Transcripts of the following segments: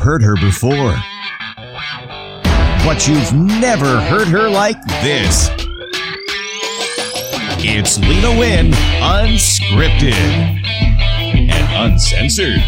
heard her before. But you've never heard her like this. It's Lena Wynn, unscripted and uncensored.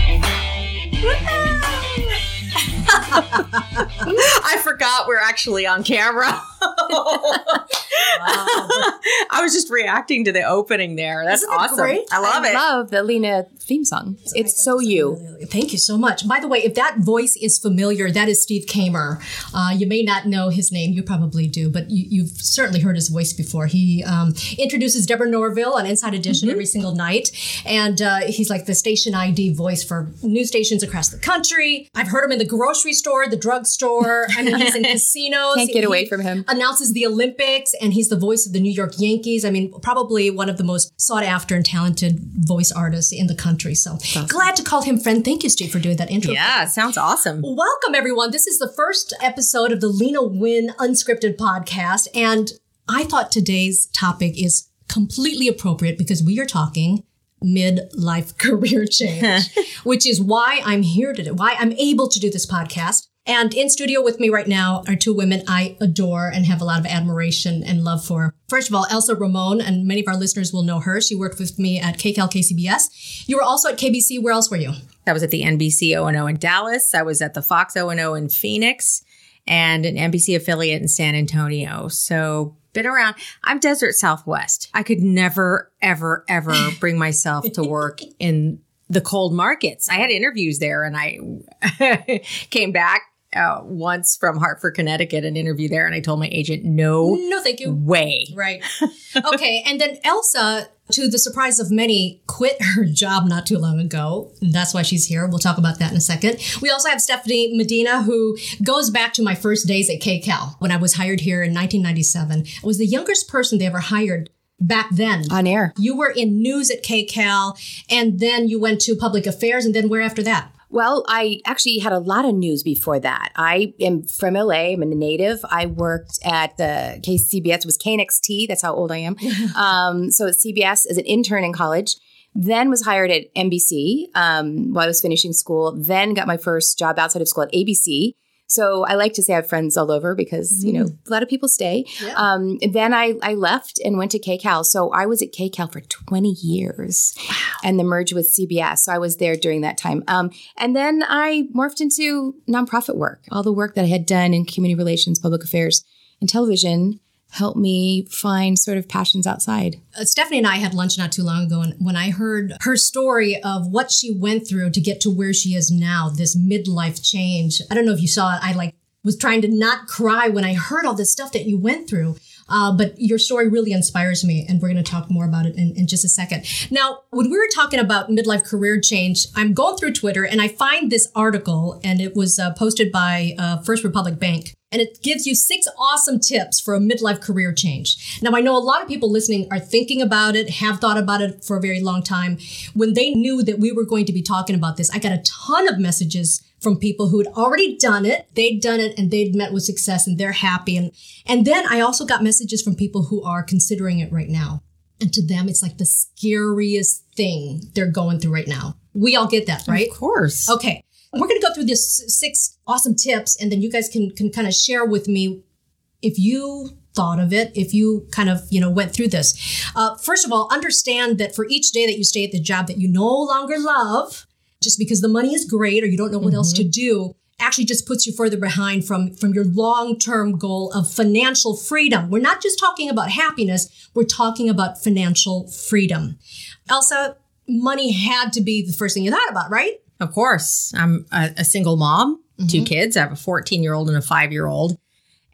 I forgot we're actually on camera. I was just reacting to the opening there. That's Isn't that awesome. great? I love it. I love the Lena theme song. It's so you. Thank you so much. By the way, if that voice is familiar, that is Steve Kamer. Uh, you may not know his name, you probably do, but you, you've certainly heard his voice before. He um, introduces Deborah Norville on Inside Edition every single night, and uh, he's like the station ID voice for news stations across the country. I've heard him in the grocery store, the drugstore. I mean, he's in casinos. Can't get away from him. Announces the Olympics, and he's the voice of the New York Yankees. I mean, probably one of the most sought after and talented voice artists in the country. So glad to call him friend. Thank you, Steve, for doing that intro. Yeah, sounds awesome. Welcome, everyone. This is the first episode of the Lena Wynn Unscripted podcast. And I thought today's topic is completely appropriate because we are talking midlife career change, which is why I'm here today, why I'm able to do this podcast. And in studio with me right now are two women I adore and have a lot of admiration and love for. First of all, Elsa Ramon, and many of our listeners will know her. She worked with me at KCAL KCBS. You were also at KBC. Where else were you? That was at the NBC O&O in Dallas. I was at the Fox O&O in Phoenix and an NBC affiliate in San Antonio. So been around. I'm Desert Southwest. I could never, ever, ever bring myself to work in the cold markets. I had interviews there and I came back uh, once from Hartford, Connecticut, an interview there, and I told my agent, no No, thank you. way. Right. Okay. and then Elsa, to the surprise of many, quit her job not too long ago. That's why she's here. We'll talk about that in a second. We also have Stephanie Medina, who goes back to my first days at KCAL when I was hired here in 1997. I was the youngest person they ever hired back then. On air. you were in news at KCAL, and then you went to public affairs, and then where after that? Well, I actually had a lot of news before that. I am from LA. I'm a native. I worked at the KCBS. It was KNXT. That's how old I am. um, so at CBS as an intern in college. Then was hired at NBC um, while I was finishing school. Then got my first job outside of school at ABC. So I like to say I have friends all over because you know a lot of people stay. Yeah. Um, then I I left and went to KCAL. So I was at KCAL for 20 years, and the merge with CBS. So I was there during that time. Um, and then I morphed into nonprofit work. All the work that I had done in community relations, public affairs, and television helped me find sort of passions outside. Uh, Stephanie and I had lunch not too long ago, and when I heard her story of what she went through to get to where she is now, this midlife change, I don't know if you saw it. I like was trying to not cry when I heard all this stuff that you went through. Uh, but your story really inspires me, and we're going to talk more about it in, in just a second. Now, when we were talking about midlife career change, I'm going through Twitter and I find this article, and it was uh, posted by uh, First Republic Bank and it gives you six awesome tips for a midlife career change. Now, I know a lot of people listening are thinking about it, have thought about it for a very long time. When they knew that we were going to be talking about this, I got a ton of messages from people who had already done it. They'd done it and they'd met with success and they're happy. And, and then I also got messages from people who are considering it right now. And to them, it's like the scariest thing they're going through right now. We all get that, right? Of course. Okay. We're going to go through this six awesome tips and then you guys can can kind of share with me if you thought of it, if you kind of, you know, went through this. Uh, first of all, understand that for each day that you stay at the job that you no longer love, just because the money is great or you don't know what else to mm-hmm. do, actually just puts you further behind from from your long-term goal of financial freedom. We're not just talking about happiness, we're talking about financial freedom. Elsa, money had to be the first thing you thought about, right? Of course. I'm a, a single mom, two mm-hmm. kids. I have a 14 year old and a five year old.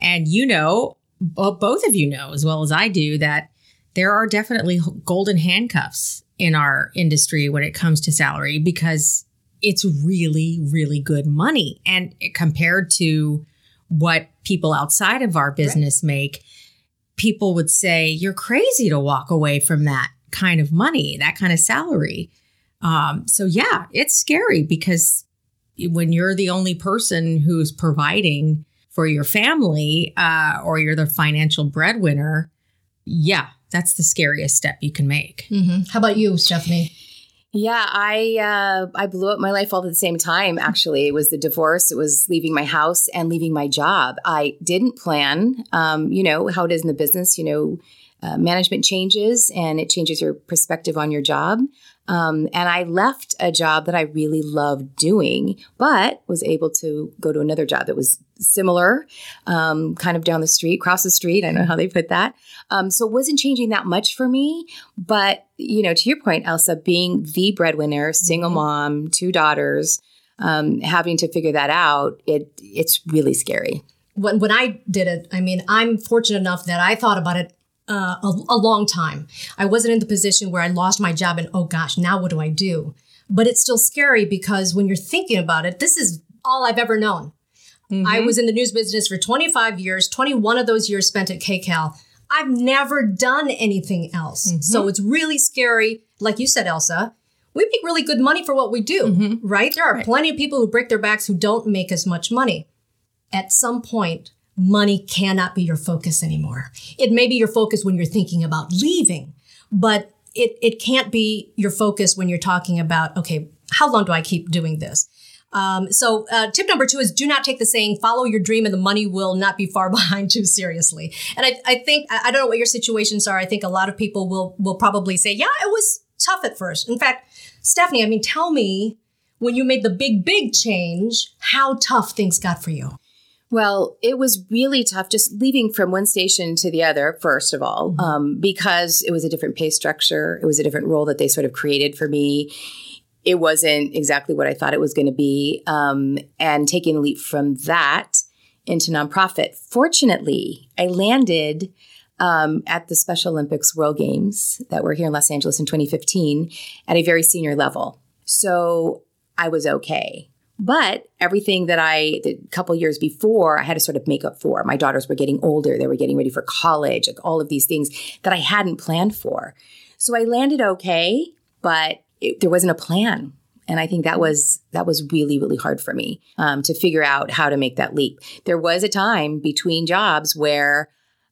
And you know, bo- both of you know as well as I do that there are definitely golden handcuffs in our industry when it comes to salary because it's really, really good money. And compared to what people outside of our business make, people would say, you're crazy to walk away from that kind of money, that kind of salary. Um, so yeah, it's scary because when you're the only person who's providing for your family, uh, or you're the financial breadwinner, yeah, that's the scariest step you can make. Mm-hmm. How about you, Stephanie? Yeah, I uh, I blew up my life all at the same time. Actually, it was the divorce, it was leaving my house, and leaving my job. I didn't plan. Um, you know how it is in the business. You know, uh, management changes, and it changes your perspective on your job. Um, and I left a job that I really loved doing, but was able to go to another job that was similar, um, kind of down the street, cross the street. I know how they put that. Um, so it wasn't changing that much for me. But, you know, to your point, Elsa, being the breadwinner, single mm-hmm. mom, two daughters, um, having to figure that out, it it's really scary. When, when I did it, I mean, I'm fortunate enough that I thought about it uh, a, a long time. I wasn't in the position where I lost my job and, oh gosh, now what do I do? But it's still scary because when you're thinking about it, this is all I've ever known. Mm-hmm. I was in the news business for 25 years, 21 of those years spent at KCAL. I've never done anything else. Mm-hmm. So it's really scary. Like you said, Elsa, we make really good money for what we do, mm-hmm. right? There are right. plenty of people who break their backs who don't make as much money. At some point, money cannot be your focus anymore. It may be your focus when you're thinking about leaving, but it, it can't be your focus when you're talking about, okay, how long do I keep doing this? Um, so uh, tip number two is do not take the saying follow your dream and the money will not be far behind too seriously and i, I think I, I don't know what your situations are i think a lot of people will will probably say yeah it was tough at first in fact stephanie i mean tell me when you made the big big change how tough things got for you well, it was really tough just leaving from one station to the other, first of all, mm-hmm. um, because it was a different pay structure. It was a different role that they sort of created for me. It wasn't exactly what I thought it was going to be. Um, and taking a leap from that into nonprofit. Fortunately, I landed um, at the Special Olympics World Games that were here in Los Angeles in 2015 at a very senior level. So I was okay. But everything that I, a couple years before, I had to sort of make up for. My daughters were getting older, they were getting ready for college, like all of these things that I hadn't planned for. So I landed okay, but it, there wasn't a plan. And I think that was that was really really hard for me um, to figure out how to make that leap. There was a time between jobs where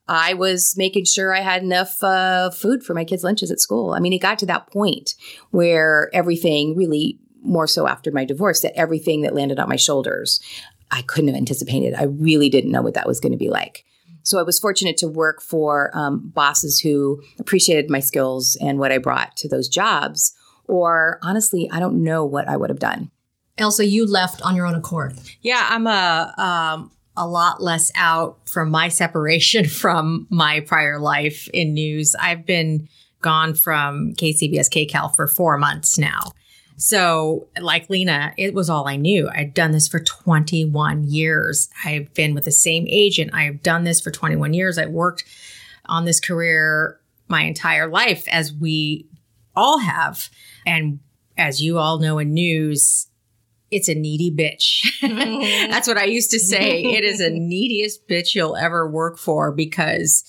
I was making sure I had enough uh, food for my kids' lunches at school. I mean, it got to that point where everything really more so after my divorce, that everything that landed on my shoulders, I couldn't have anticipated. I really didn't know what that was going to be like. So I was fortunate to work for um, bosses who appreciated my skills and what I brought to those jobs. Or honestly, I don't know what I would have done. Elsa, you left on your own accord. Yeah, I'm a um, a lot less out from my separation from my prior life in news. I've been gone from KCBS KCAL for four months now. So, like Lena, it was all I knew. I'd done this for 21 years. I've been with the same agent. I've done this for 21 years. I worked on this career my entire life, as we all have. And as you all know in news, it's a needy bitch. That's what I used to say. it is a neediest bitch you'll ever work for because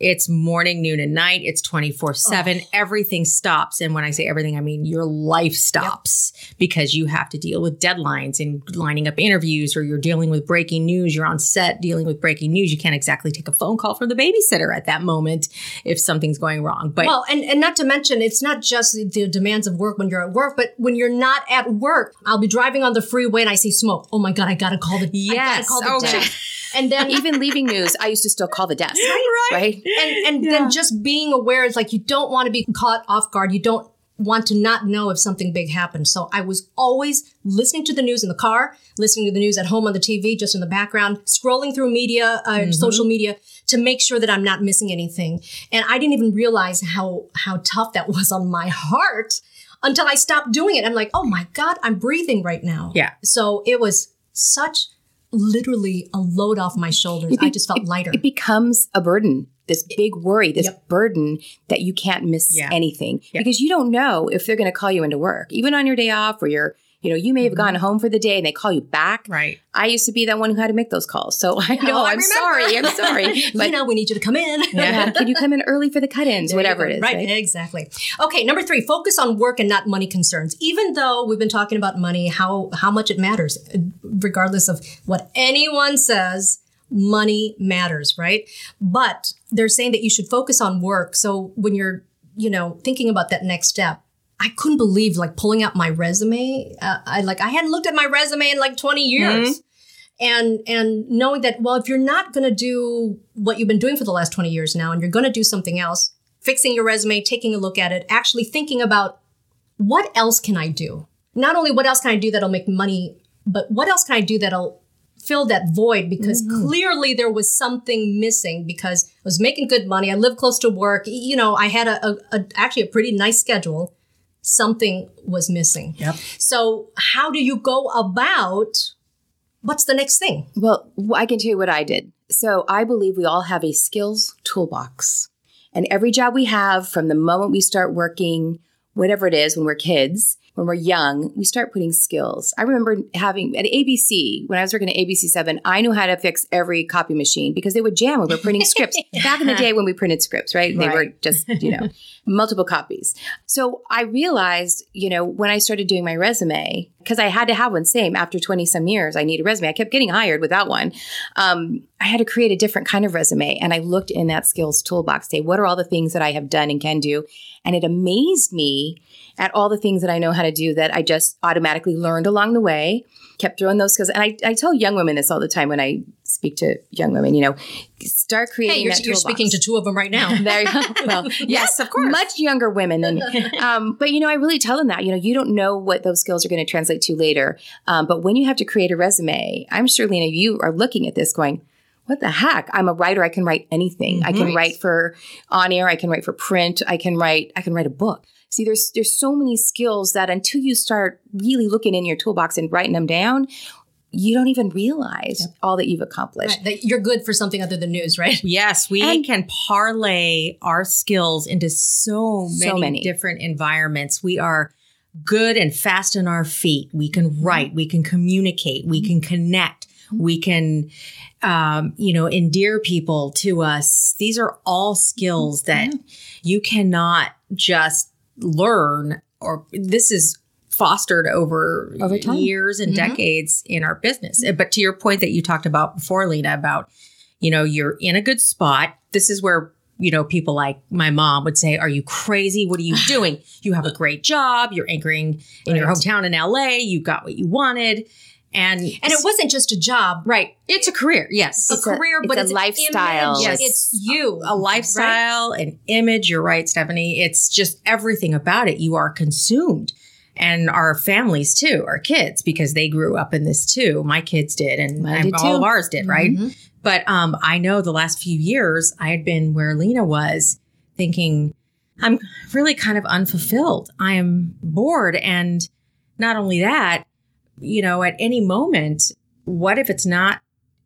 it's morning, noon, and night. It's 24 7. Everything stops. And when I say everything, I mean your life stops yep. because you have to deal with deadlines and lining up interviews, or you're dealing with breaking news. You're on set dealing with breaking news. You can't exactly take a phone call from the babysitter at that moment if something's going wrong. But well, and, and not to mention, it's not just the demands of work when you're at work, but when you're not at work, I'll be driving on the freeway and I see smoke. Oh my God, I gotta call the, yes. Call the oh, desk. And then even leaving news, I used to still call the desk. Right. right? And and yeah. then just being aware is like you don't want to be caught off guard. You don't want to not know if something big happened. So I was always listening to the news in the car, listening to the news at home on the TV, just in the background, scrolling through media, uh, mm-hmm. social media to make sure that I'm not missing anything. And I didn't even realize how how tough that was on my heart until I stopped doing it. I'm like, oh my God, I'm breathing right now. Yeah. So it was such literally a load off my shoulders. Be, I just felt it, lighter. It becomes a burden, this big worry, this yep. burden that you can't miss yeah. anything because you don't know if they're going to call you into work, even on your day off or you're you know, you may have mm-hmm. gone home for the day and they call you back. Right. I used to be that one who had to make those calls. So I know, oh, I am sorry. I'm sorry. But, you know, we need you to come in. yeah. Can you come in early for the cut-ins? Whatever it is. Right. right. Exactly. Okay. Number three, focus on work and not money concerns. Even though we've been talking about money, how, how much it matters, regardless of what anyone says, money matters, right? But they're saying that you should focus on work. So when you're, you know, thinking about that next step, I couldn't believe like pulling out my resume. Uh, I like I hadn't looked at my resume in like 20 years. And and knowing that well if you're not going to do what you've been doing for the last 20 years now and you're going to do something else, fixing your resume, taking a look at it, actually thinking about what else can I do? Not only what else can I do that'll make money, but what else can I do that'll fill that void because clearly there was something missing because I was making good money. I lived close to work. You know, I had a, a, a actually a pretty nice schedule. Something was missing. Yep. So how do you go about what's the next thing? Well, I can tell you what I did. So I believe we all have a skills toolbox. And every job we have from the moment we start working, whatever it is when we're kids, when we're young, we start putting skills. I remember having at ABC, when I was working at ABC 7, I knew how to fix every copy machine because they would jam when we were printing scripts. Back in the day when we printed scripts, right? They were just, you know, multiple copies. So I realized, you know, when I started doing my resume, because I had to have one, same after 20 some years, I need a resume. I kept getting hired without one. Um, I had to create a different kind of resume. And I looked in that skills toolbox, say, what are all the things that I have done and can do? And it amazed me at all the things that I know how to do that I just automatically learned along the way, kept throwing those skills. And I, I tell young women this all the time when I speak to young women, you know, start creating Hey, you're, you're speaking to two of them right now. There you go. Well, yes, of course. Much younger women than. Um, but, you know, I really tell them that, you know, you don't know what those skills are going to translate to later. Um, but when you have to create a resume, I'm sure, Lena, you are looking at this going, what the heck? I'm a writer. I can write anything. I can write for on air. I can write for print. I can write, I can write a book. See, there's, there's so many skills that until you start really looking in your toolbox and writing them down, you don't even realize all that you've accomplished. Right, that you're good for something other than news, right? Yes, we And- can parlay our skills into so many, So many. different environments. We are good and fast on our feet. We can mm-hmm. write, we can communicate, we can mm-hmm. connect, we can, um, you know, endear people to us. These are all skills mm-hmm. that you cannot just learn, or this is fostered over, Over time. years and mm-hmm. decades in our business. But to your point that you talked about before, Lena, about you know, you're in a good spot. This is where, you know, people like my mom would say, Are you crazy? What are you doing? You have a great job. You're anchoring in your hometown in LA. You got what you wanted. And, And it wasn't just a job, right. It's a career. Yes. a It's a- career, it's but a it's an lifestyle. Yes. It's you, a lifestyle, an image. You're right, Stephanie. It's just everything about it. You are consumed. And our families too, our kids, because they grew up in this too. My kids did, and, did all too. of ours did, right? Mhm. But um, I know the last few years I had been where Lena was, thinking I'm really kind of unfulfilled. I am bored, and not only that, you know, at any moment, what if it's not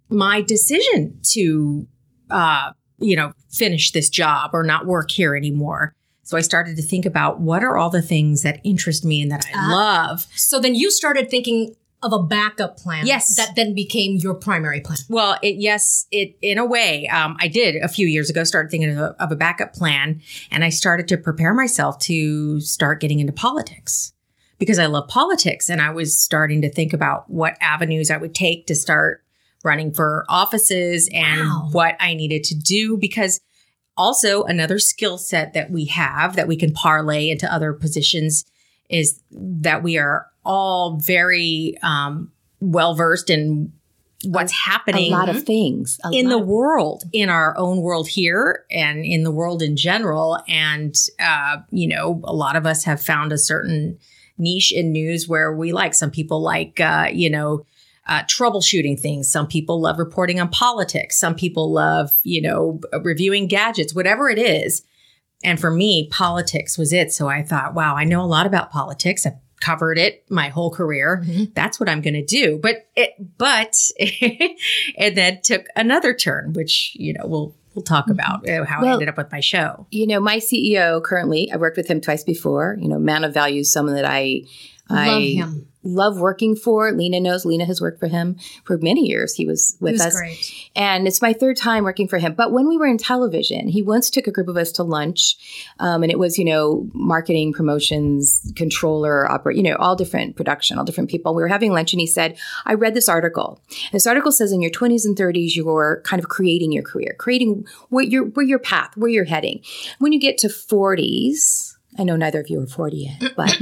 my decision to, uh, you know, finish this job or not work here anymore? So I started to think about what are all the things that interest me and that I Ah. love. So then you started thinking of a backup plan. Yes. That then became your primary plan. Well, it, yes, it in a way, um, I did a few years ago. Started thinking of a, of a backup plan, and I started to prepare myself to start getting into politics because I love politics, and I was starting to think about what avenues I would take to start running for offices and Wow. what I needed to do because also another skill set that we have that we can parlay into other positions is that we are all very um, well versed in what's happening a lot of things A in the lot. world, in our own world here, and in the world in general. And uh, you know, a lot of us have found a certain niche in news where we like. Some people like, uh, you know. Uh, troubleshooting things. Some people love reporting on politics. Some people love, you know, reviewing gadgets, whatever it is. And for me, politics was it. So I thought, wow, I know a lot about politics. I've covered it my whole career. Mhm. That's what I'm going to do. But it, but and then took another turn, which you know we'll we'll talk about uh, how I ended up with my show. you know, my CEO currently, I worked with him twice before. You know, man of value, someone that I Love I him. Love working for. Lena knows. Lena has worked for him for many years. He was with He was us. great. And it's my third time working for him. But when we were in television, he once took a group of us to lunch. Um, and it was, you know, marketing, promotions, controller, operate, you know, all different production, all different people. We were having lunch and he said, I read this article. This article says in your 20s and 30s, you're kind of creating your career, creating where your, where your path, where you're heading. When you get to 40s, I know neither of you are 40 yet, but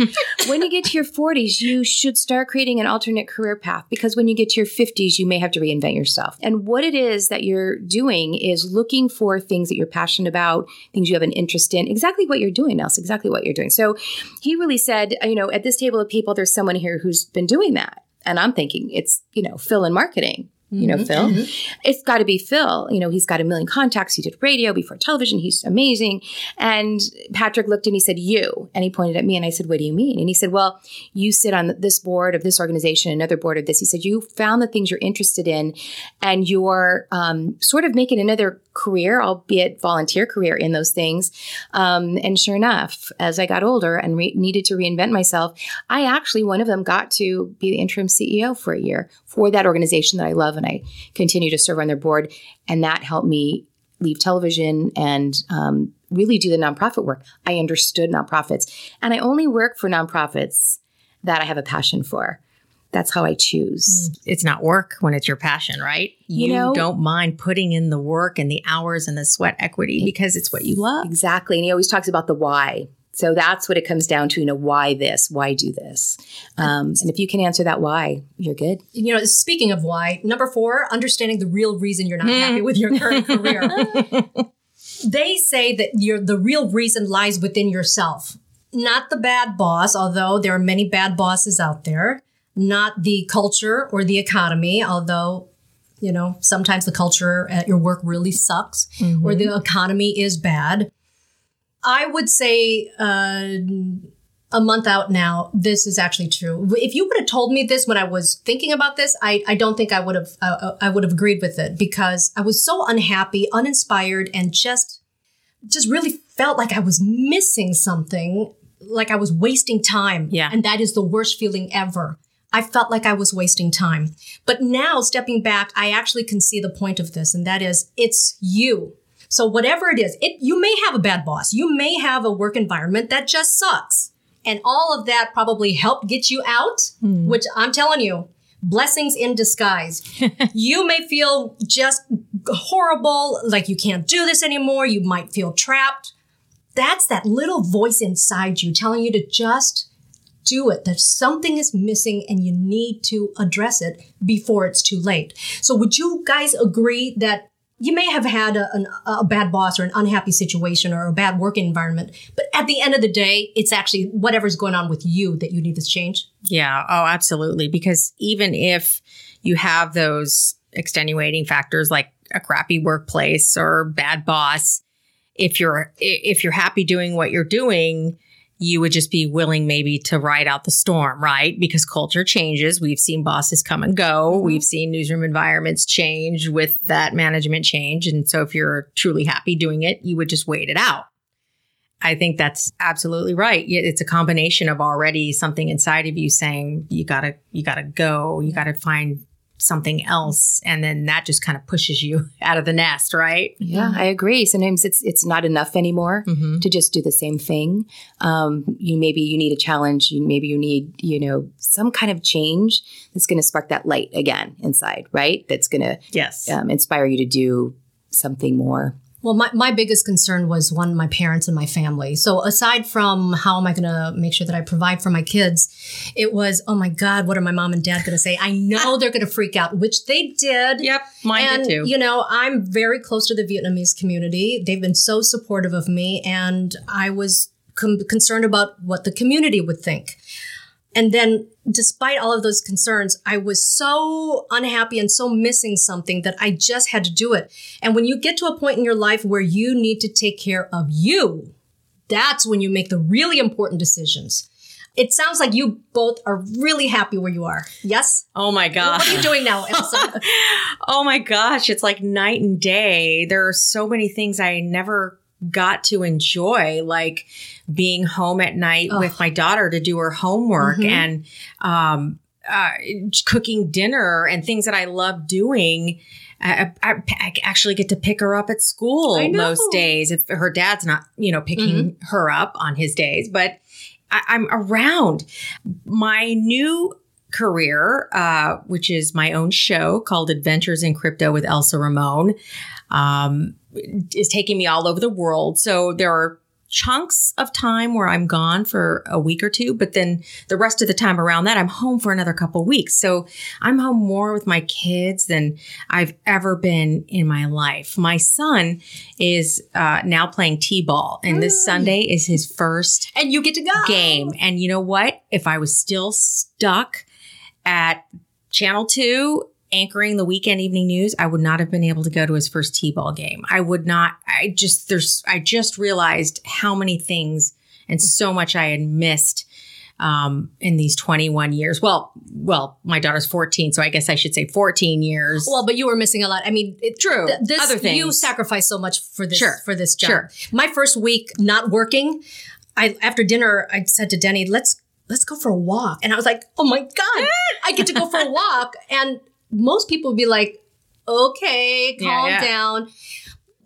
when you get to your 40s, you should start creating an alternate career path because when you get to your 50s, you may have to reinvent yourself. And what it is that you're doing is looking for things that you're passionate about, things you have an interest in, exactly what you're doing, Nels, exactly what you're doing. So he really said, you know, at this table of people, there's someone here who's been doing that. And I'm thinking it's, you know, Phil in marketing you know, Phil. It's got to be Phil. You know, he's got a million contacts. He did radio before television. He's amazing. And Patrick looked and he said, You. And he pointed at me and I said, What do you mean? And he said, Well, you sit on this board of this organization, another board of this. He said, You found the things you're interested in and you're um, sort of making another career, albeit volunteer career in those things. Um, and sure enough, as I got older and re- needed to reinvent myself, I actually, one of them got to be the interim CEO for a year for that organization that I love and I continue to serve on their board. And that helped me leave television and um, really do the nonprofit work. I understood nonprofits and I only work for nonprofits that I have a passion for that's how I choose. Mm. It's not work when it's your passion, right? You You, know- don't mind putting in the work and the hours and the sweat equity because it's what you love. Exactly. And he always talks about the why. So that's what it comes down to, you know, why this? Why do this? Uh, um, and if you can answer that why, you're good. You know, speaking of why, number four, understanding the real reason you're not happy hmm. with your current career. they say that your the real reason lies within yourself, not the bad boss, although there are many bad bosses out there, not the culture or the economy, although you know, sometimes the culture at your work really sucks or the economy is bad. I would say uh, a month out now, this is actually true. If you would have told me this when I was thinking about this, I, I don't think I would have uh, I would have agreed with it because I was so unhappy, uninspired, and just just really felt like I was missing something, like I was wasting time. Yeah. and that is the worst feeling ever. I felt like I was wasting time. But now, stepping back, I actually can see the point of this, and that is it's you. So whatever it is, it you may have a bad boss, you may have a work environment that just sucks, and all of that probably helped get you out. Hmm. Which I'm telling you, blessings in disguise. you may feel just horrible, like you can't do this anymore. You might feel trapped. That's that little voice inside you telling you to just do it. That something is missing and you need to address it before it's too late. So, would you guys agree that you may have had a, an, a bad boss or an unhappy situation or a bad working environment, but at the end of the day, it's actually whatever's going on with you that you need to change? Yeah. Oh, absolutely. Because even if you have those extenuating factors like a crappy workplace or bad boss, if you're if you're happy doing what you're doing, you would just be willing maybe to ride out the storm, right? Because culture changes. We've seen bosses come and go. Mm-hmm. We've seen newsroom environments change with that management change. And so if you're truly happy doing it, you would just wait it out. I think that's absolutely right. It's a combination of already something inside of you saying you gotta, you gotta go, you gotta find something else, and then that just kind of pushes you out of the nest, right? Yeah, I agree. Sometimes it's it's not enough anymore Mm-hmm. to just do the same thing. Um, you maybe you need a challenge. You maybe you need you know some kind of change that's going to spark that light again inside, right? That's going to Yes. um, inspire you to do something more. Well, my, my biggest concern was one, my parents and my family. So aside from how am I going to make sure that I provide for my kids, it was, oh my God, what are my mom and dad going to say? I know they're going to freak out, which they did. Yep. Mine and, did too. you know, I'm very close to the Vietnamese community. They've been so supportive of me, and I was com- concerned about what the community would think. And then, despite all of those concerns, I was so unhappy and so missing something that I just had to do it. And when you get to a point in your life where you need to take care of you, that's when you make the really important decisions. It sounds like you both are really happy where you are. Yes? oh my gosh. What are you doing now, Elsa? oh my gosh, it's like night and day. There are so many things I never got to enjoy, like being home at night Ugh. with my daughter to do her homework Mhm. and um, uh, cooking dinner and things that I love doing. I, I, I actually get to pick her up at school most days if her dad's not, you know, picking her up on his days. But I, I'm around. My new career, uh, which is my own show called Adventures in Crypto with Elsa Ramon, um, is taking me all over the world. So there are chunks of time where I'm gone for a week or two, but then the rest of the time around that, I'm home for another couple weeks. So I'm home more with my kids than I've ever been in my life. My son is uh, now playing t-ball, and this Sunday is his first And you get to go. game. And you know what? If I was still stuck at Channel 2 anchoring the weekend evening news, I would not have been able to go to his first T-ball game. I would not I just there's I just realized how many things and so much I had missed um, in these 21 years. Well, well, my daughter's 14, so I guess I should say 14 years. Well, but you were missing a lot. I mean, it, True. th- this Other things. you sacrificed so much for this Sure. for this job. Sure. My first week not working, I after dinner I said to Denny, "Let's let's go for a walk," and I was like, "Oh my god, I get to go for a walk!" And most people would be like, "Okay, calm yeah. down."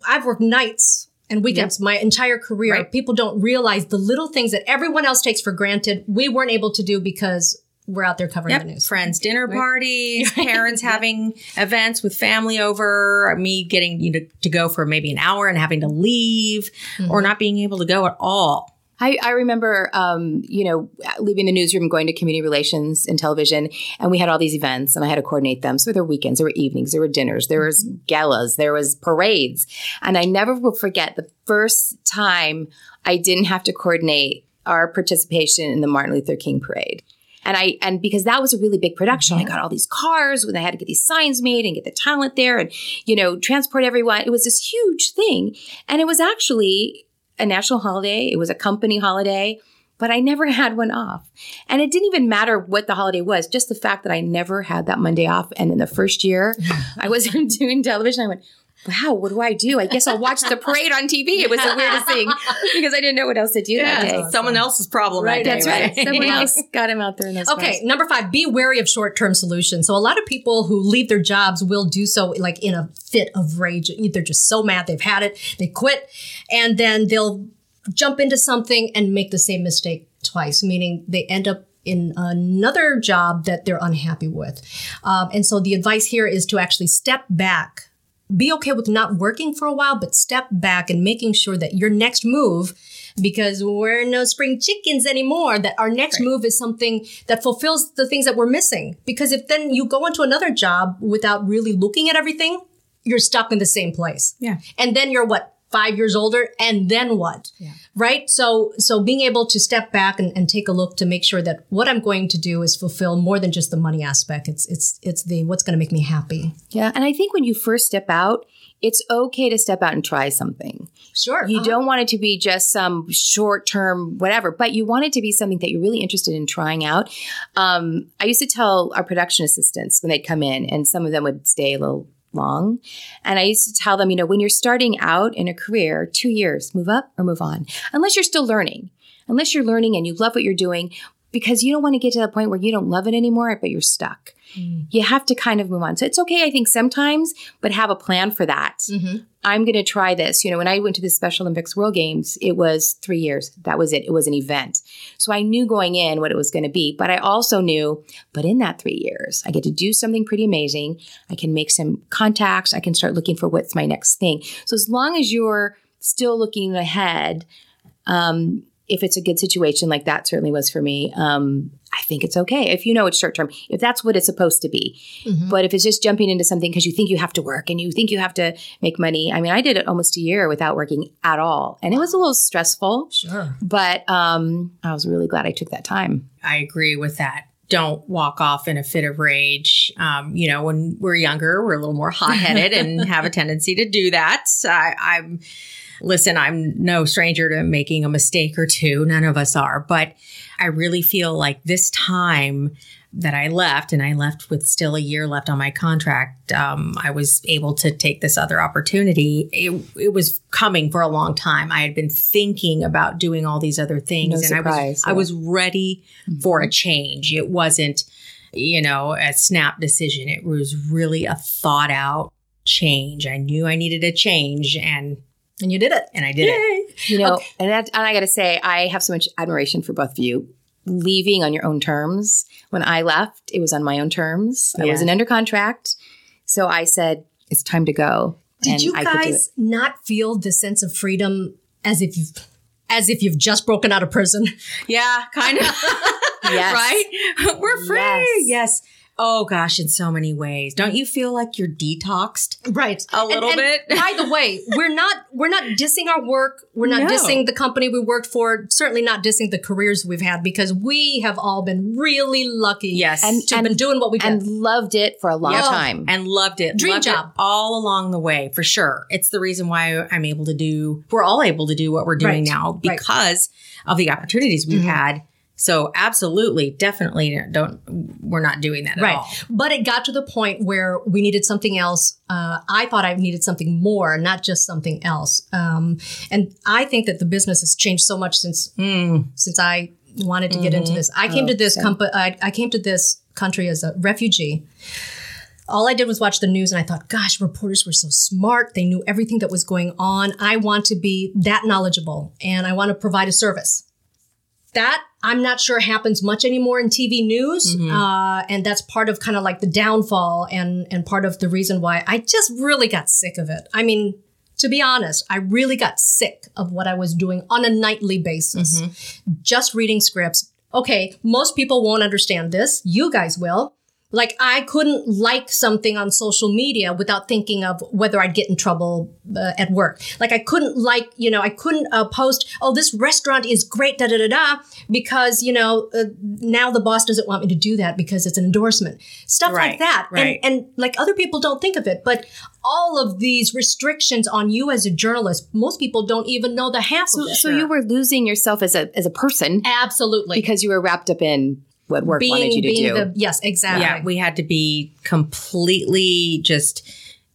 I've worked nights. And weekends, my entire career. Right. People don't realize the little things that everyone else takes for granted. We weren't able to do because we're out there covering the news. Friends, dinner Right. parties, parents having events with family over, me getting you know to go for maybe an hour and having to leave or mm-hmm. not being able to go at all. I, I remember, um, you know, leaving the newsroom, going to community relations and television, and we had all these events, and I had to coordinate them. So there were weekends, there were evenings, there were dinners, there was galas, there was parades, and I never will forget the first time I didn't have to coordinate our participation in the Martin Luther King parade. And I and because that was a really big production, I got all these cars when I had to get these signs made and get the talent there and you know transport everyone. It was this huge thing, and it was actually a national holiday. It was a company holiday, but I never had one off. And it didn't even matter what the holiday was, just the fact that I never had that Monday off. And in the first year I was doing television, I went, wow, what do I do? I guess I'll watch the parade on TV. It was the weirdest thing because I didn't know what else to do that day. someone else's problem. Right, that day, That's right. Someone else got him out there in those Okay, cars. number five, be wary of short term solutions. So, a lot of people who leave their jobs will do so like in a fit of rage. They're just so mad, they've had it, they quit, and then they'll jump into something and make the same mistake twice, meaning they end up in another job that they're unhappy with. Um, and so, the advice here is to actually step back. Be okay with not working for a while, but step back and making sure that your next move because we're no spring chickens anymore that our next move is something that fulfills the things that we're missing. Because if then you go into another job without really looking at everything you're stuck in the same place. Yeah. and then you're what five years older and then what right so so being able to step back and, and take a look to make sure that what i'm going to do is fulfill more than just the money aspect it's it's it's the what's going to make me happy Yeah. And I think when you first step out, it's okay to step out and try something. sure You Uh-huh. don't want it to be just some short term whatever, but you want it to be something that you're really interested in trying out. Um, I used to tell our production assistants when they'd come in, and some of them would stay a little long. And I used to tell them, you know, when you're starting out in a career, two years, move up or move on, unless you're still learning. Unless you're learning and you love what you're doing, because you don't want to get to the point where you don't love it anymore, but you're stuck. You have to kind of move on. So it's okay, I think, sometimes, but have a plan for that. Mhm. I'm going to try this. You know, when I went to the Special Olympics World Games, it was three years. That was it. It was an event. So I knew going in what it was going to be, but I also knew, but in that three years, I get to do something pretty amazing. I can make some contacts. I can start looking for what's my next thing. So as long as you're still looking ahead, um, if it's a good situation like that certainly was for me, um, I think it's okay. If you know it's short term, if that's what it's supposed to be. But if it's just jumping into something because you think you have to work and you think you have to make money, I mean, I did it almost a year without working at all. And it was a little stressful, sure but um, I was really glad I took that time. I agree with that. Don't walk off in a fit of rage. Um, you know, when we're younger, we're a little more hot headed and have a tendency to do that. I, I'm, listen, I'm no stranger to making a mistake or two. None of us are. But I really feel like this time that I left, and I left with still a year left on my contract, um, I was able to take this other opportunity. It, it was coming for a long time. I had been thinking about doing all these other things, No and I surprise, was I was ready for a change. It wasn't, you know, a snap decision. It was really a thought out change. I knew I needed a change, and and you did it and I did it. You know, and, that, and I got to say, I have so much admiration for both of you. Leaving on your own terms. When I left, it was on my own terms. I wasn't under contract. So I said, it's time to go. Did you I could do it. guys not feel the sense of freedom as if you've as if you've just broken out of prison. Yeah, kind of. Yes. right? We're free. Yes. Yes. Oh gosh, in so many ways. Don't you feel like you're detoxed? Right. A little bit. by the way, we're not we're not dissing our work. We're not No. dissing the company we worked for. Certainly not dissing the careers we've had because we have all been really lucky. Yes. And- to have been doing what we And did. loved it for a long Yeah. time. and loved it. Dream Loved it job. all along the way, for sure. It's the reason why I'm able to do, we're all able to do what we're doing Right. now Right. because of the opportunities we've Mhm. had. So absolutely, definitely don't, we're not doing that at Right. all. But it got to the point where we needed something else. Uh, I thought I needed something more, not just something else. Um, and I think that the business has changed so much since Mm, since I wanted to get into this. I came Oh, to this company. I, I came to this country as a refugee. All I did was watch the news, and I thought, "Gosh, reporters were so smart. They knew everything that was going on. I want to be that knowledgeable, and I want to provide a service." That I'm not sure happens much anymore in TV news, uh, and that's part of kind of like the downfall, and and part of the reason why I just really got sick of it. I mean, to be honest, I really got sick of what I was doing on a nightly basis just reading scripts. Okay, most people won't understand this. You guys will. Like, I couldn't like something on social media without thinking of whether I'd get in trouble uh, at work. Like, I couldn't like, you know, I couldn't uh, post, oh, this restaurant is great, da da da da, because, you know, uh, now the boss doesn't want me to do that because it's an endorsement. Stuff like that. right. And, and like other people don't think of it, but all of these restrictions on you as a journalist, most people don't even know the half So, of it. so you were losing yourself as a as a person Absolutely. because you were wrapped up in what work wanted you to being do. the yes, exactly. Yeah, we had to be completely just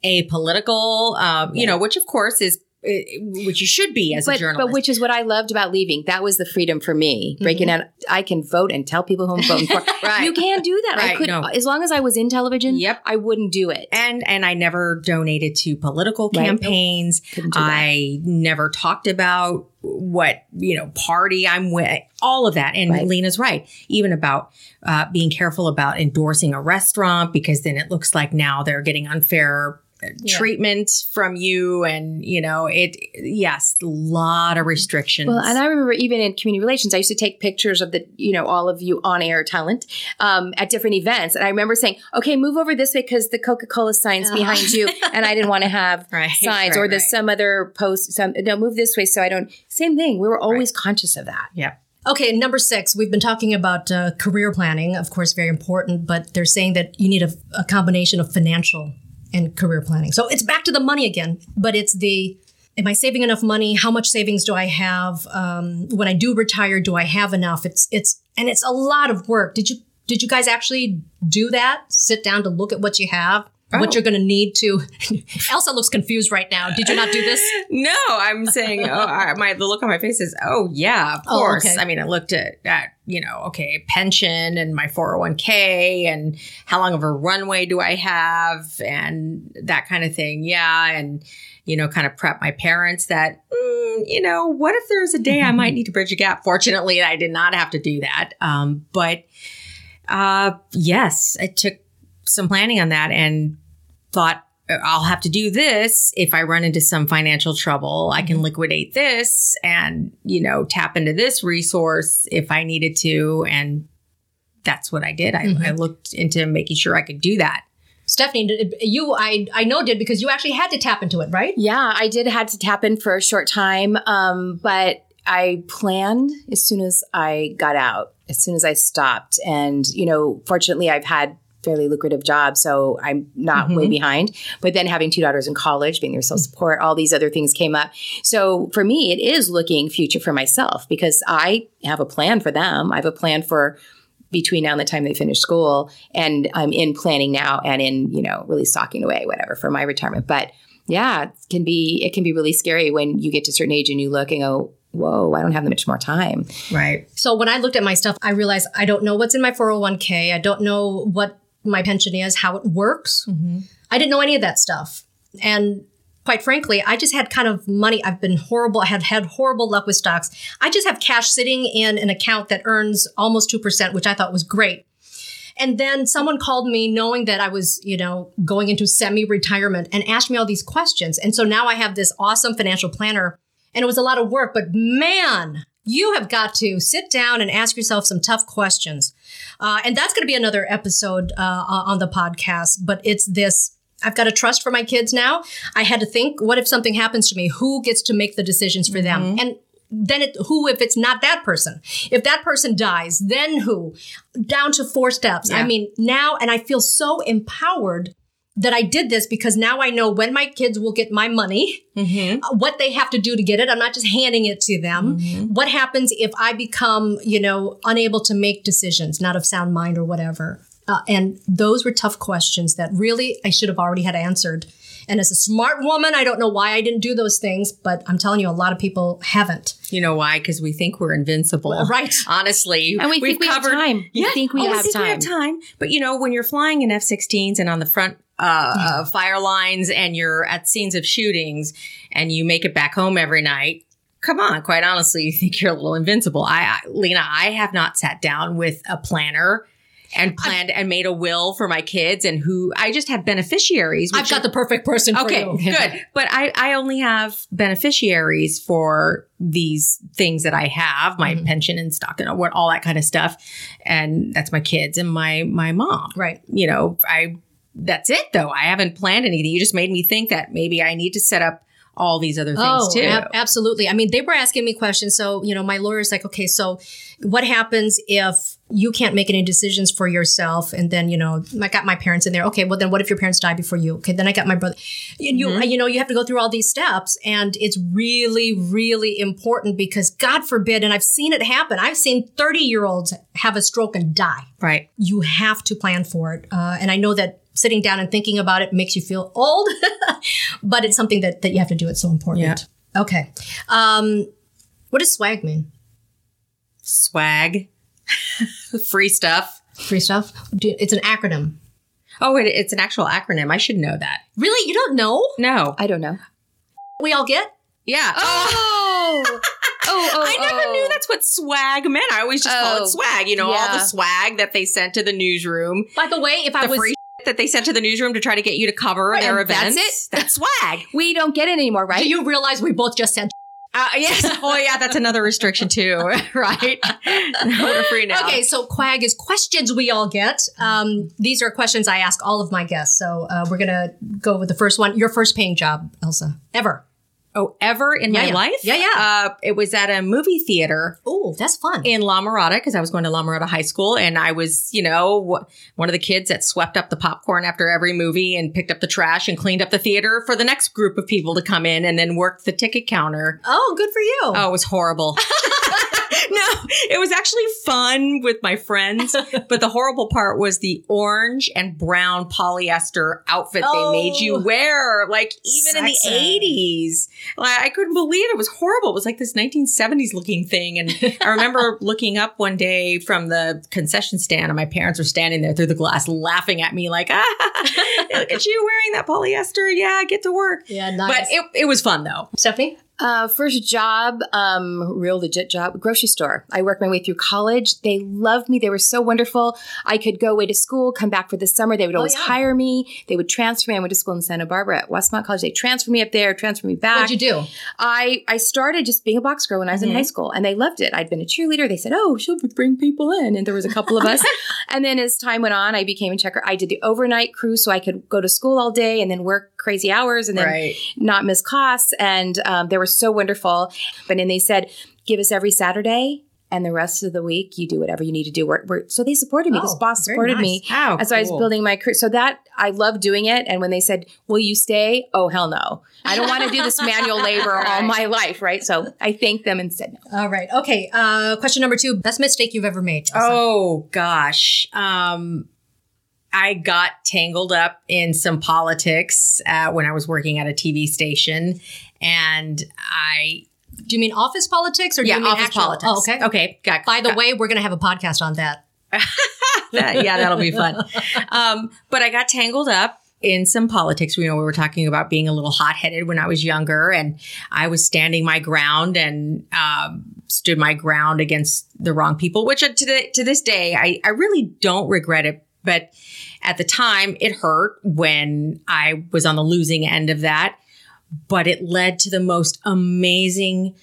apolitical, um, you know, which of course is, which you should be as a journalist. but which is what I loved about leaving. That was the freedom for me. Breaking out, I can vote and tell people who I'm voting for. Right. You can't do that. I could, no. as long as I was in television. Yep. I wouldn't do it. and and I never donated to political Right. campaigns. Couldn't do that. I never talked about what you know party I'm with. All of that, and Right. Lena's right. Even about uh, being careful about endorsing a restaurant because then it looks like now they're getting unfair. Yeah. Treatment from you, and you know it. Yes, a lot of restrictions. Well, and I remember even in community relations, I used to take pictures of the, you know, all of you on air talent um, at different events. And I remember saying, okay, move over this way because the Coca Cola sign's behind you. And I didn't want to have Right, signs right, or there's right. some other post, some, no, move this way so I don't. Same thing. We were always conscious of that. yeah. Okay, number six, we've been talking about uh, career planning, of course, very important, but they're saying that you need a, a combination of financial and career planning. So it's back to the money again, but it's the am I saving enough money? How much savings do I have? Um, when I do retire, do I have enough? It's it's and it's a lot of work. Did you did you guys actually do that? Sit down to look at what you have, what Oh. you're going to need to. Elsa looks confused right now. Did you not do this? No, I'm saying, oh, I, my the look on my face is, oh yeah, of Oh, course. okay. I mean, I looked at, at you know, okay, pension and my 401k and how long of a runway do I have and that kind of thing. Yeah, and you know, kind of prep my parents that, mm, you know, what if there's a day I might need to bridge a gap? Fortunately, I did not have to do that. Um, but uh, yes, it took some planning on that and thought I'll have to do this if I run into some financial trouble. I can liquidate this and, you know, tap into this resource if I needed to. And that's what I did. I, I looked into making sure I could do that. Stephanie, you I I know did because you actually had to tap into it, right? Yeah, I did had to tap in for a short time, um, but I planned as soon as I got out, as soon as I stopped. And, you know, fortunately, I've had fairly lucrative job, so I'm not way mm-hmm. behind. But then having two daughters in college, being their sole support, all these other things came up. So for me, it is looking future for myself because I have a plan for them. I have a plan for between now and the time they finish school and i'm in planning now and in you know really stocking away whatever for my retirement but yeah it can be it can be really scary when you get to a certain age and you look and go whoa i don't have that much more time Right. So when I looked at my stuff, I realized I don't know what's in my 401k. I don't know what my pension is, how it works. Mm-hmm. I didn't know any of that stuff. And quite frankly, I just had kind of money. I've been horrible. I have had horrible luck with stocks. I just have cash sitting in an account that earns almost 2%, which I thought was great. And then someone called me knowing that I was, you know, going into semi retirement and asked me all these questions. And so now I have this awesome financial planner and it was a lot of work, but man, you have got to sit down and ask yourself some tough questions. Uh, and that's going to be another episode uh, on the podcast, but it's this. I've got a trust for my kids now. I had to think, what if something happens to me? Who gets to make the decisions for them? And then it, who if it's not that person? If that person dies, then who? Down to four steps. I mean, now, and I feel so empowered that I did this because now I know when my kids will get my money, Mm-hmm. uh, what they have to do to get it. I'm not just handing it to them. What happens if I become, you know, unable to make decisions, not of sound mind or whatever? Uh, and those were tough questions that really I should have already had answered. And as a smart woman, I don't know why I didn't do those things, but I'm telling you, a lot of people haven't. You know why? Because we think we're invincible. Right. Honestly. And we we've think we have covered time. We think we Oh, have think we have time. time. But you know, when you're flying in F-16s and on the front uh, uh, fire lines and you're at scenes of shootings and you make it back home every night, come on, quite honestly, you think you're a little invincible. I, I Lena, I have not sat down with a planner and planned and made a will for my kids and who I just have beneficiaries. I've got the perfect person for Okay, you. good. But I, I only have beneficiaries for these things that I have, my Mhm. pension and stock and what all that kind of stuff. And that's my kids and my my mom. Right. You know, I that's it though. I haven't planned anything. You just made me think that maybe I need to set up all these other things Oh, too. ab- absolutely. I mean, they were asking me questions. So, you know, my lawyer's like, okay, so what happens if you can't make any decisions for yourself? And then, you know, I got my parents in there. Okay, well, then what if your parents die before you? Okay, then I got my brother. And you, you know, you have to go through all these steps. And it's really, really important because God forbid, and I've seen it happen. I've seen 30 year olds have a stroke and die right. you have to plan for it. Uh, and I know that sitting down and thinking about it makes you feel old, but it's something that, that you have to do. It's so important. Yeah. Okay. Um, what does swag mean? Swag. Free stuff. Free stuff? It's an acronym. Oh, it, it's an actual acronym. I should know that. Really? You don't know? No. I don't know. We all get? Yeah. Oh, oh, oh! I never oh. knew that's what swag meant. I always just call Oh, it swag. You know, all the swag that they sent to the newsroom, By the way, if I was free shit that they sent to the newsroom to try to get you to cover Right, their and that's events. it? That's swag. We don't get it anymore, right? do you realize we both just said Uh, yes. Oh, yeah. That's another restriction too, right? no, we're free now. Okay, so quag is questions we all get. Um, these are questions I ask all of my guests. So uh, we're gonna go with the first one. Your first paying job, Elsa, ever? Oh, ever in Yeah, my yeah. life? Yeah, yeah. Uh, it was at a movie theater Oh, that's fun. in La Mirada because I was going to La Mirada High School and I was, you know, one of the kids that swept up the popcorn after every movie and picked up the trash and cleaned up the theater for the next group of people to come in and then worked the ticket counter. oh, good for you. Oh, it was horrible. no, it was actually fun with my friends, but the horrible part was the orange and brown polyester outfit Oh. they made you wear. Like even in the 80s. Like I couldn't believe it. it was horrible. It was like this 1970s looking thing. And I remember looking up one day from the concession stand and my parents were standing there through the glass laughing at me like, ah, look at you wearing that polyester. Yeah, get to work. Yeah, nice. But it, it was fun though. Stephanie? Uh, first job, um, real legit job, grocery store. I worked my way through college. They loved me. They were so wonderful. I could go away to school, come back for the summer. They would Oh, always yeah. hire me. They would transfer me. I went to school in Santa Barbara at Westmont College. They transferred me up there, transferred me back. What'd you do? I I started just being a box girl when I was in Mhm. high school, and they loved it. I'd been a cheerleader. They said, "Oh, she'll bring people in," and there was a couple of us. and then as time went on, I became a checker. I did the overnight crew, so I could go to school all day and then work crazy hours, and then Right. not miss class. And um, they were so wonderful. But then they said, "Give us every Saturday." And the rest of the week, you do whatever you need to do. We're, we're, so they supported me. this Oh, boss supported nice. me. How And so I was building my career. So that I love doing it. And when they said, "Will you stay?" Oh hell no! I don't want to do this manual labor all my life, right? So I thanked them and said no. All right. Okay. Uh, question number two. Best mistake you've ever made. Elsa? Oh gosh. Um I got tangled up in some politics uh, when I was working at a TV station, and I Do you mean office politics or do yeah you mean office actual? politics. Oh, okay. okay. Got, By the got- way, we're going to have a podcast on that. that- yeah, that'll be fun. Um, but I got tangled up in some politics. We know we were talking about being a little hot headed when I was younger, and I was standing my ground and um, stood my ground against the wrong people. Which uh, to the, to this day, I I really don't regret it. But at the time, it hurt when I was on the losing end of that. but it led to the most amazing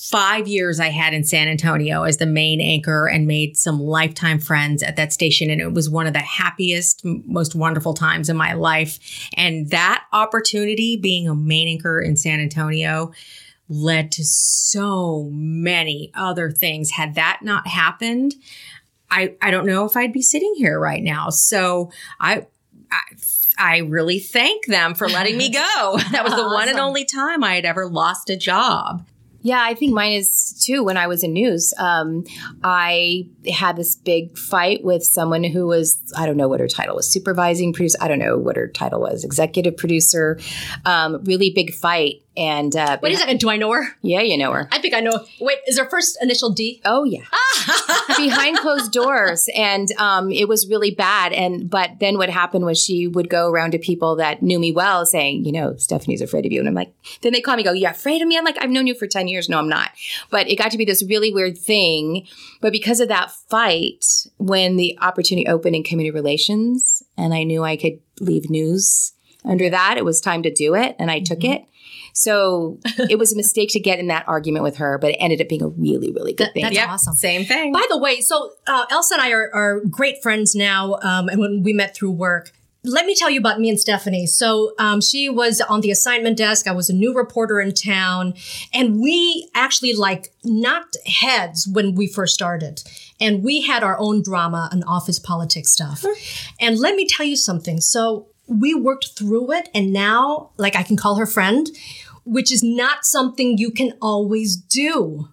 five years I had in San Antonio as the main anchor and made some lifetime friends at that station. And it was one of the happiest, most wonderful times in my life. And that opportunity, being a main anchor in San Antonio, led to so many other things. Had that not happened, I, I don't know if I'd be sitting here right now. So I, I I really thank them for letting me go. That was the one and only time I had ever lost a job. Yeah, I think mine is too. When I was in news, um, I had this big fight with someone who was, I don't know what her title was, supervising producer. I don't know what her title was, executive producer. Um, really big fight. And uh, Wait a second. Do I know her? yeah, you know her. I think I know. Wait, is her first initial D? Oh yeah, behind closed doors, and um, it was really bad. And but then what happened was she would go around to people that knew me well, saying, you know, Stephanie's afraid of you, and I'm like, then they call me, go, you afraid of me? I'm like, I've known you for ten years. No, I'm not. But it got to be this really weird thing. But because of that fight, when the opportunity opened in community relations, and I knew I could leave news under that, it was time to do it, and I took it. So it was a mistake to get in that argument with her, but it ended up being a really, really good That- thing. that's Yep, awesome. Same thing. By the way, so uh, Elsa and I are, are great friends now, um, and when we met through work. Let me tell you about me and Stephanie. So um, she was on the assignment desk. I was a new reporter in town, and we actually like knocked heads when we first started. And we had our own drama and office politics stuff. And let me tell you something. So we worked through it, and now, like, I can call her friend, which is not something you can always do.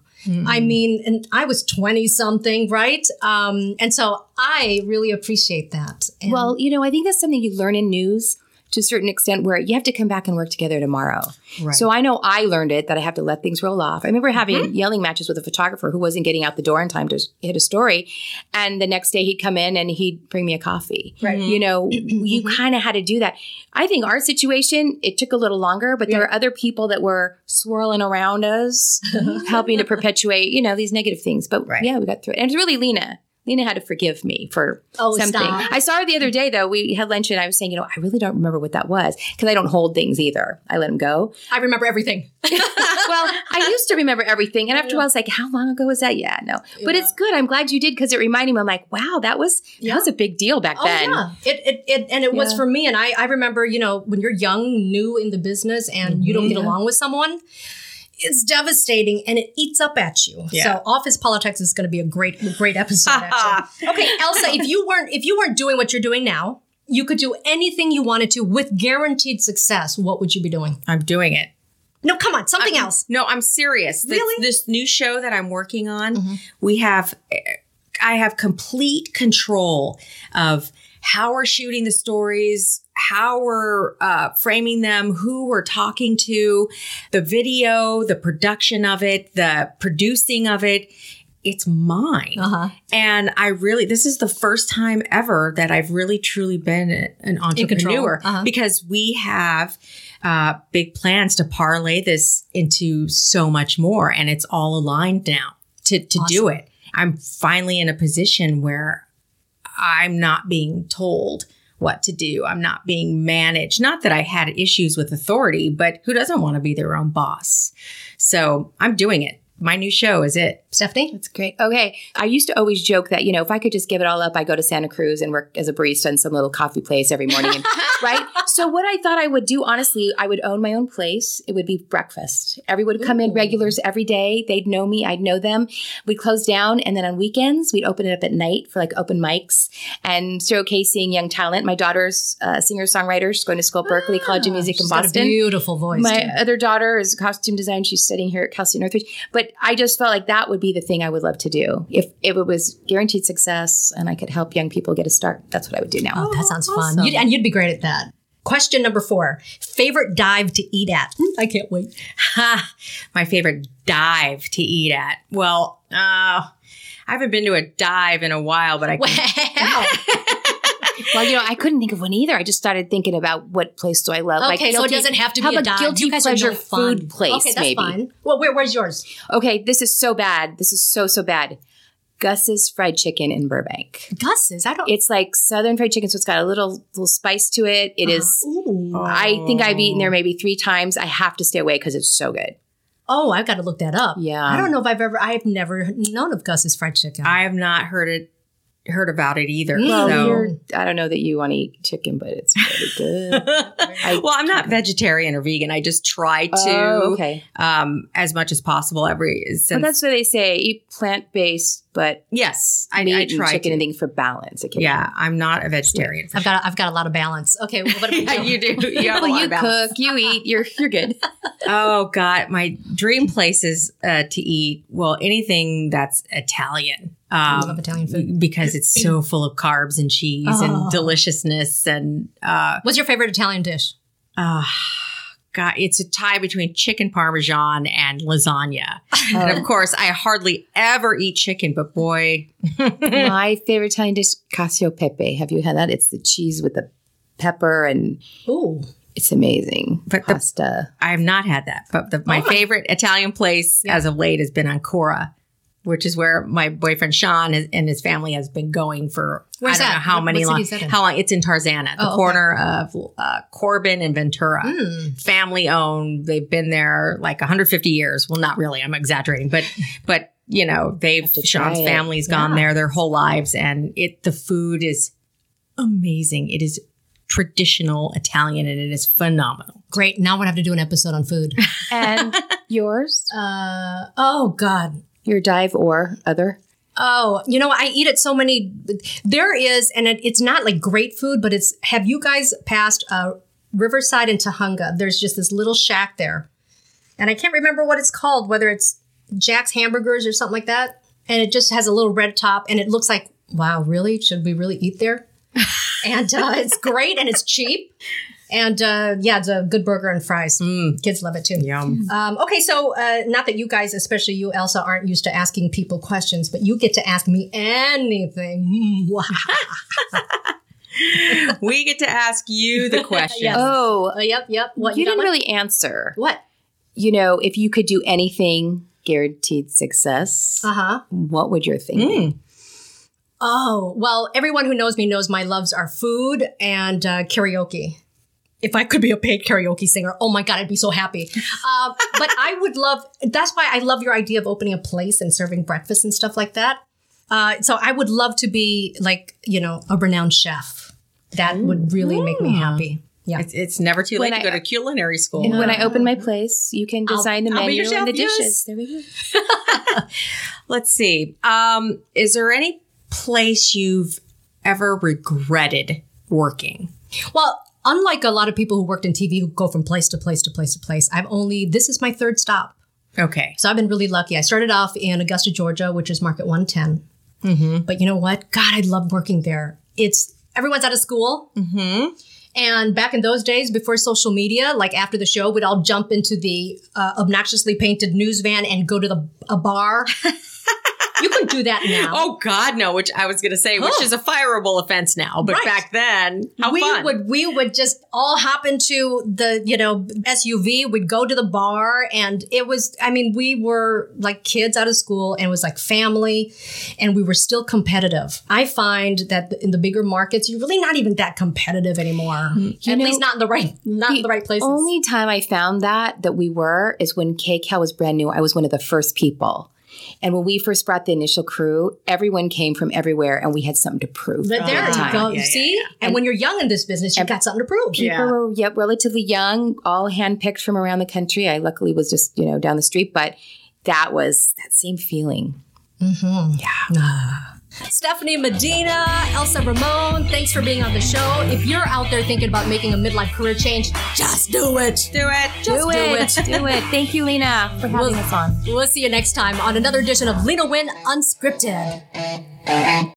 I mean, and I was 20 something, right? Um, and so I really appreciate that. And Well, you know, I think that's something you learn in news to a certain extent where you have to come back and work together tomorrow. Right. So I know I learned it that I have to let things roll off. I remember having Mm-hmm. yelling matches with a photographer who wasn't getting out the door in time to hit a story. And the next day he'd come in and he'd bring me a coffee. Right. Mm-hmm. You know, you kind of had to do that. I think our situation, it took a little longer, but there are other people that were swirling around us, helping to perpetuate, you know, these negative things. But Right. yeah, we got through it. And it's really Lena. Lena had to forgive me for Oh, something. stop. I saw her the other day though. We had lunch and I was saying, you know, I really don't remember what that was because I don't hold things either. I let them go. I remember everything. well, I used to remember everything, and after a while, I was like, "How long ago was that?" Yeah, no, but it's good. I'm glad you did because it reminded me. I'm like, "Wow, that was Yeah. that was a big deal back Oh then." yeah, it, it, it and it was for me. And I, I remember, you know, when you're young, new in the business, and mm-hmm. you don't get along with someone, it's devastating and it eats up at you. Yeah. So, office politics is going to be a great, great episode. actually. okay, Elsa, if you weren't, if you weren't doing what you're doing now, you could do anything you wanted to with guaranteed success. What would you be doing? I'm doing it. No, come on, something else. No, I'm serious. This, Really? This new show that I'm working on, mm-hmm. we have, I have complete control of how we're shooting the stories, how we're uh, framing them, who we're talking to, the video, the production of it, the producing of it. It's mine. Uh-huh. And I really, this is the first time ever that I've really truly been an entrepreneur Uh-huh. because we have uh, big plans to parlay this into so much more. And it's all aligned now to, to do it. I'm finally in a position where I'm not being told what to do. I'm not being managed. Not that I had issues with authority, but who doesn't want to be their own boss? So I'm doing it. My new show is it. Stephanie? That's great. Okay. I used to always joke that, you know, if I could just give it all up, I go to Santa Cruz and work as a barista in some little coffee place every morning. And, right? So what I thought I would do, honestly, I would own my own place. It would be breakfast. Everyone would come in regulars every day. They'd know me. I'd know them. We'd close down. And then on weekends, we'd open it up at night for like open mics and showcasing young talent. My daughter's uh, a singer songwriter. She's going to school at Berklee ah, College of Music in got a Boston. beautiful voice. My too. other daughter is a costume design. She's studying here at Cal State Northridge. But I just felt like that would be the thing I would love to do. If, if it was guaranteed success and I could help young people get a start, that's what I would do now. Oh, that sounds awesome. fun. You'd, and you'd be great at that. Question number four favorite dive to eat at? I can't wait. Ha! My favorite dive to eat at. Well, uh, I haven't been to a dive in a while, but I can, Well, you know, I couldn't think of one either. I just started thinking about what place do I love. Okay, so it doesn't have to how be a about dive. guilty you guys pleasure are no fun. food place, Okay, that's maybe. fine. Well, where, where's yours? Okay, this is so bad. This is so, so bad. Gus's Fried Chicken in Burbank. Gus's. I don't. It's like Southern fried chicken, so it's got a little little spice to it. It uh-huh. is. Ooh. I think I've eaten there maybe three times. I have to stay away because it's so good. Oh, I've got to look that up. Yeah. I don't know if I've ever. I have never known of Gus's fried chicken. I have not heard it heard about it either. Mm. Well, so I don't know that you want to eat chicken, but it's really good. well, I'm not vegetarian or vegan. I just try to Oh, okay. um as much as possible every Well, since that's what they say. Eat plant based, but yes, I, meat I and try chicken to. and things for balance. Okay. Yeah, I'm not a vegetarian. for I've got. I've got a lot of balance. Okay. Well, what yeah, you do. You have a Well, lot you of cook, you eat, you're you're good. Oh God, my dream places uh, to eat. Well, anything that's Italian. I love Um, Italian food. because it's so full of carbs and cheese Oh. and deliciousness and uh, What's your favorite Italian dish? uh, God, it's a tie between chicken parmesan and lasagna. And of course, I hardly ever eat chicken, but boy, My favorite Italian dish, cacio pepe. Have you had that? It's the cheese with the pepper, and Ooh. it's amazing. But the- pasta. I have not had that. But the, my Oh. favorite Italian place as of late has been Ancora, which is where my boyfriend Sean is, and his family has been going for Where's I don't that? know how What- many what long. city is that in? How long? It's in Tarzana, the Oh, okay. corner of uh, Corbin and Ventura. Mm. Family owned. They've been there like 150 years. Well, not really. I'm exaggerating, but but you know they've Sean's try it. family's gone Yeah. there their whole lives, and it the food is amazing. It is traditional Italian, and it is phenomenal. Great. Now I'm gonna have to do an episode on food. And yours? Uh. Oh God. Your dive or other? Oh, you know, I eat at so many. There is, and it, it's not like great food, but it's. Have you guys passed uh, Riverside and Tujunga? There's just this little shack there, and I can't remember what it's called. Whether it's Jack's Hamburgers or something like that, and it just has a little red top, and it looks like, wow, really? Should we really eat there? and uh, it's great, and it's cheap, and uh, yeah, it's a good burger and fries. Mm, Kids love it too. yum. Um, okay, so uh, not that you guys, especially you, Elsa, aren't used to asking people questions, but you get to ask me anything. We get to ask you the question. Yes. Oh, Uh, yep, yep. What you got didn't one? really answer. What? You know, if you could do anything guaranteed success, Uh huh. what would your thing be? Mm. Oh well, everyone who knows me knows my loves are food and uh, karaoke. If I could be a paid karaoke singer, oh my god, I'd be so happy. Um, but I would love. That's why I love your idea of opening a place and serving breakfast and stuff like that. Uh, so I would love to be like you know a renowned chef. That would really make me happy. Yeah. It's, it's never too When late to go to culinary school. And when I open my place, you can I'll- design the I'll be menu your and the chef, yes. dishes. There we go. Let's see. Um, is there any place you've ever regretted working? Well, unlike a lot of people who worked in TV who go from place to place to place to place, I've only, this is my third stop. Okay. So I've been really lucky. I started off in Augusta, Georgia, which is Market 110. Mm-hmm. But you know what? God, I love working there. It's, everyone's out of school. Mm-hmm. And back in those days, before social media, like after the show, we'd all jump into the uh, obnoxiously painted news van and go to the a bar. you couldn't do that now. Oh God, no! Which I was going to say, which Oh. is a fireable offense now, but Right. back then, how we fun! would we would just all hop into the you know SUV. We'd go to the bar, and it was. I mean, we were like kids out of school, and it was like family, and we were still competitive. I find that in the bigger markets, you're really not even that competitive anymore. Mm, At know, least not in the right not in the right places. Only time I found that that we were is when KCAL was brand new. I was one of the first people. And when we first brought the initial crew, everyone came from everywhere and we had something to prove. but there the you go. Yeah, you yeah, see, yeah. and when you're young in this business, you've got something to prove. People Yeah. were yep, relatively young, all handpicked from around the country. I luckily was just, you know, down the street, but that was that same feeling. Ah. Stephanie Medina, Elsa Ramon, thanks for being on the show. If you're out there thinking about making a midlife career change, just do it. do it. Just do it. do it. Thank you, Lena, for having We'll- us on. We'll see you next time on another edition of Lena Wynn Unscripted.